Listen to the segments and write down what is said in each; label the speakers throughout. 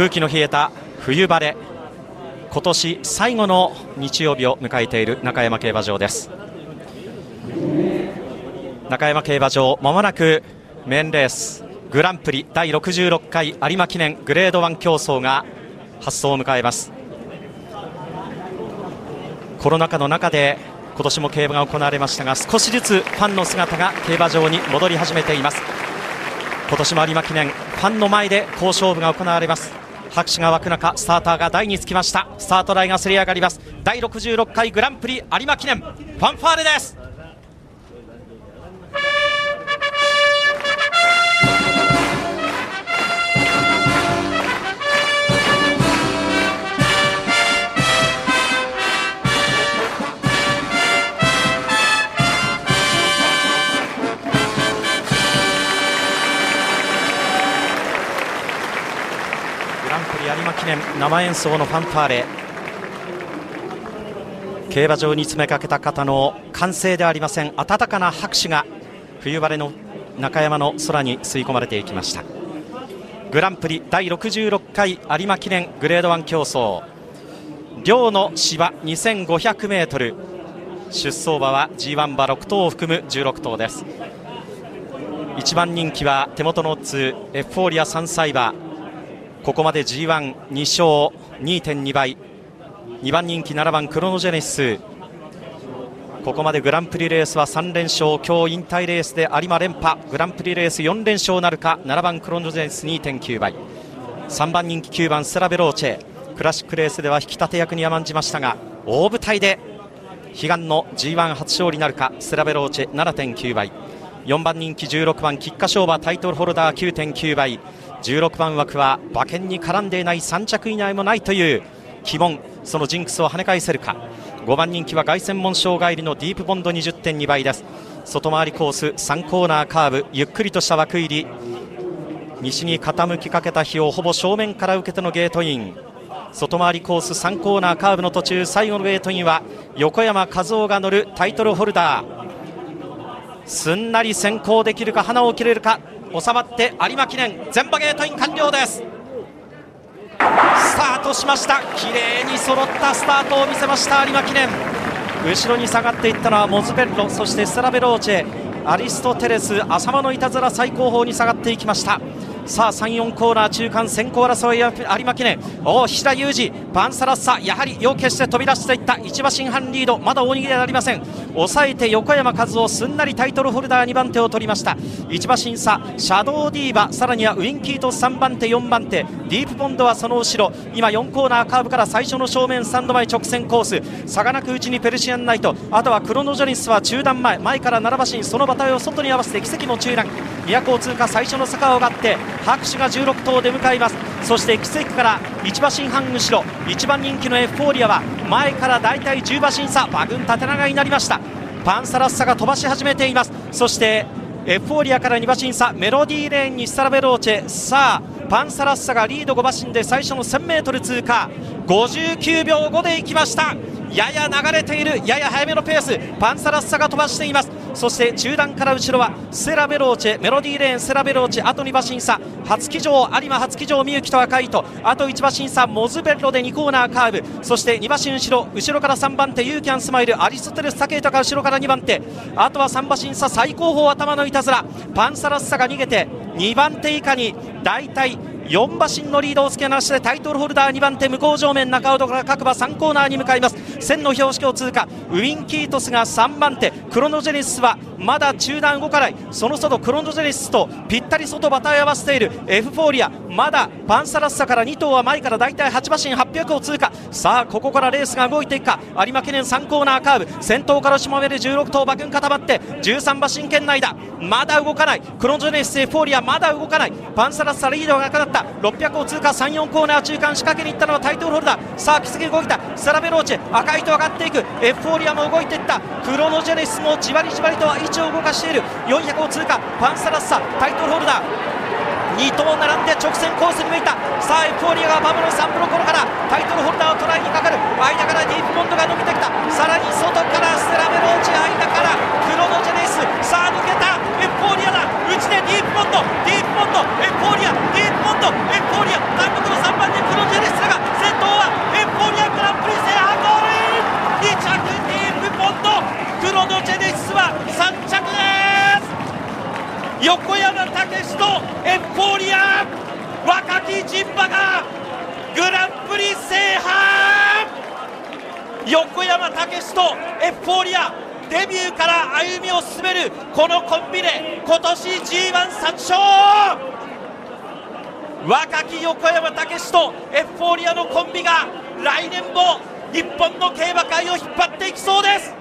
Speaker 1: 空気の冷えた冬晴れ。今年最後の日曜日を迎えている中山競馬場です。中山競馬場まもなくメンレースグランプリ第66回有馬記念グレード1競争が発走を迎えます。コロナ禍の中で今年も競馬が行われましたが少しずつファンの姿が競馬場に戻り始めています。今年も有馬記念ファンの前で好勝負が行われます。拍手が沸く中スターターが台につきました。スタート台がせり上がります。第66回グランプリ有馬記念。ファンファーレです。有馬記念生演奏のファンファーレ。競馬場に詰めかけた方の歓声ではありません。温かな拍手が冬晴れの中山の空に吸い込まれていきました。グランプリ第66回有馬記念グレード1競争。両の芝 2500m 出走馬は G1 馬6頭を含む16頭です。1番人気は手元のオッズエフフォーリア3歳馬。ここまで G12 勝2.2倍。2番人気7番クロノジェネシス。ここまでグランプリレースは3連勝今日引退レースで有馬連覇。グランプリレース4連勝なるか7番クロノジェネシス2.9倍。3番人気9番スラベローチェ。クラシックレースでは引き立て役に甘んじましたが大舞台で悲願の G1 初勝利なるかスラベローチェ7.9倍。4番人気16番菊花賞馬タイトルホルダー9.9倍。16番枠は馬券に絡んでいない3着以内もないという鬼門そのジンクスを跳ね返せるか。5番人気は凱旋門賞帰りのディープボンド20.2倍です。外回りコース3コーナーカーブゆっくりとした枠入り。西に傾きかけた日をほぼ正面から受けてのゲートイン。外回りコース3コーナーカーブの途中最後のゲートインは横山和夫が乗るタイトルホルダー。すんなり先行できるか花を切れるか。収まって有馬記念全馬ゲートイン完了です。スタートしました。綺麗に揃ったスタートを見せました有馬記念。後ろに下がっていったのはモズベッロそしてスラベローチェアリストテレス浅間のいたずら最高峰に下がっていきました。さあ3、4コーナー中間先行争い有馬記念。大平裕二。パンサラッサ。やはり夜決して飛び出していった。一馬審判リード。まだ大逃げではありません。抑えて横山和夫すんなりタイトルホルダー2番手を取りました。一馬審査シャドウディーバ。さらにはウィンキート3番手4番手。ディープボンドはその後ろ。今4コーナーカーブから最初の正面スタンド前直線コース。差がなくうちにペルシアンナイト。あとはクロノジョニスは中段前。前から7馬身その馬体を外に合わせて奇跡の中段。都を通過最初の坂を上がって拍手が16頭出迎えます。そして奇跡から1馬身半後ろ1番人気のエフフォーリアは前からだいたい10馬身差馬群縦長になりました。パンサラッサが飛ばし始めています。そしてエフフォーリアから2馬身差メロディーレーンにスタラベローチェ。さあパンサラッサがリード5馬身で最初の 1000m 通過。59秒5で行きました。やや流れているやや早めのペース。パンサラッサが飛ばしています。そして中段から後ろはセラベローチェメロディーレーンセラベローチェあと2馬審査。初騎乗有馬初騎乗みゆきと赤いとあと1馬審査モズベロで2コーナーカーブ。そして2馬身後ろ後ろから3番手ユーキャンスマイル。アリストテレス武豊が後ろから2番手。あとは3馬審査最高峰頭のいたずら。パンサラッサが逃げて2番手以下に大体4馬身のリードをつけましてタイトルホルダー2番手向こう上面中尾から各馬3コーナーに向かいます。線の標識を通過。ウィンキートスが3番手。クロノジェネシスはまだ中段動かない。その外クロンドジェネシスとぴったり外バタを合わせている。エフフォーリアまだパンサラッサから2頭は前から大体8馬身800を通過。さあここからレースが動いていくか。有馬記念3コーナーカーブ。先頭から下める16頭馬群固まって13馬身圏内だ。まだ動かない。クロンドジェネシスエフフォーリアまだ動かない。パンサラッサリードがなくなった。600を通過。34コーナー中間仕掛けにいったのはタイトルホルダー。さあ木杉動いた。サラベローチェ赤いと上がっていく。エフフォーリアも動いていった。クロノジェネシスもじわりじわりとを動かしている。400を通過。パンサラッサ。タイトルホルダー。2頭並んで直線コースに向いた。さあエフフォーリアがバブ3ブロッコロからタイトルホルダー横
Speaker 2: 山武史とエフフォーリアデビューから歩みを進めるこのコンビで今年 G1 3勝。若き横山武史とエフフォーリアのコンビが来年も日本の競馬界を引っ張っていきそうです。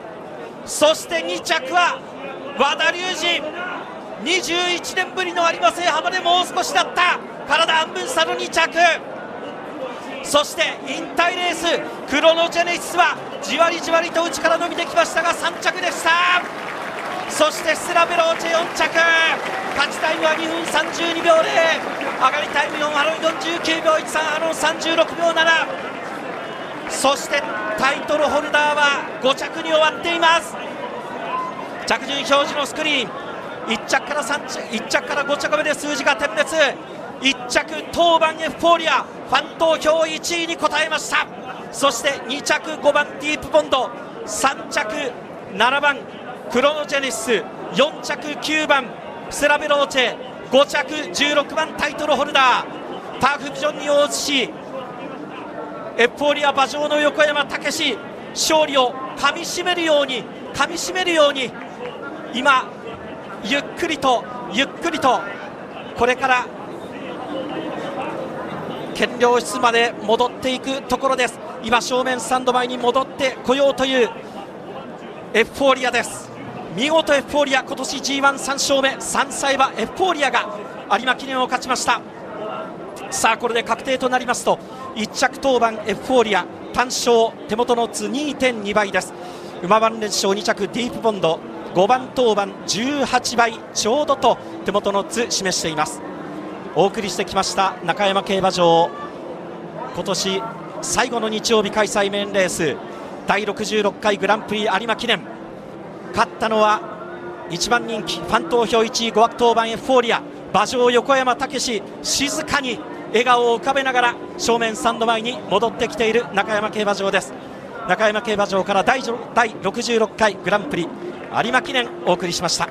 Speaker 2: そして2着は和田龍二。21年ぶりの有馬制覇までもう少しだった。体半分差の2着。そして引退レースクロノジェネシスはじわりじわりと内から伸びてきましたが3着でした。そしてスラベローチェ4着。勝ちタイムは2分32秒で上がりタイム4ハロン49秒13ハロン36秒7そしてタイトルホルダーは5着に終わっています。着順表示のスクリーン。1着から3着1着から5着目で数字が点滅。1着当番エフフォーリア。ファン投票1位に応えました。そして2着5番ディープボンド3着7番クロノジェネシス4着9番スラベローチェ5着16番タイトルホルダーターフビジョンに応じしエフフォーリア馬上の横山武史勝利をかみしめるようにかみしめるように今ゆっくりとゆっくりとこれから検量室まで戻っていくところです。今正面スタンド前に戻ってこようというエフフォーリアです。見事エフフォーリア今年 G13 勝目。3歳馬エフフォーリアが有馬記念を勝ちました。さあこれで確定となりますと1着当番エフフォーリア単勝手元の図2.2倍です。馬番連勝2着ディープボンド。5番当番18倍ちょうどと手元の図示しています。お送りしてきました中山競馬場。今年最後の日曜日開催メインレース第66回グランプリ有馬記念。勝ったのは1番人気ファン投票1位5枠当番エフフォーリア馬上横山武史静かに笑顔を浮かべながら正面スタンド前に戻ってきている中山競馬場です。中山競馬場から第第66回グランプリ有馬記念お送りしました。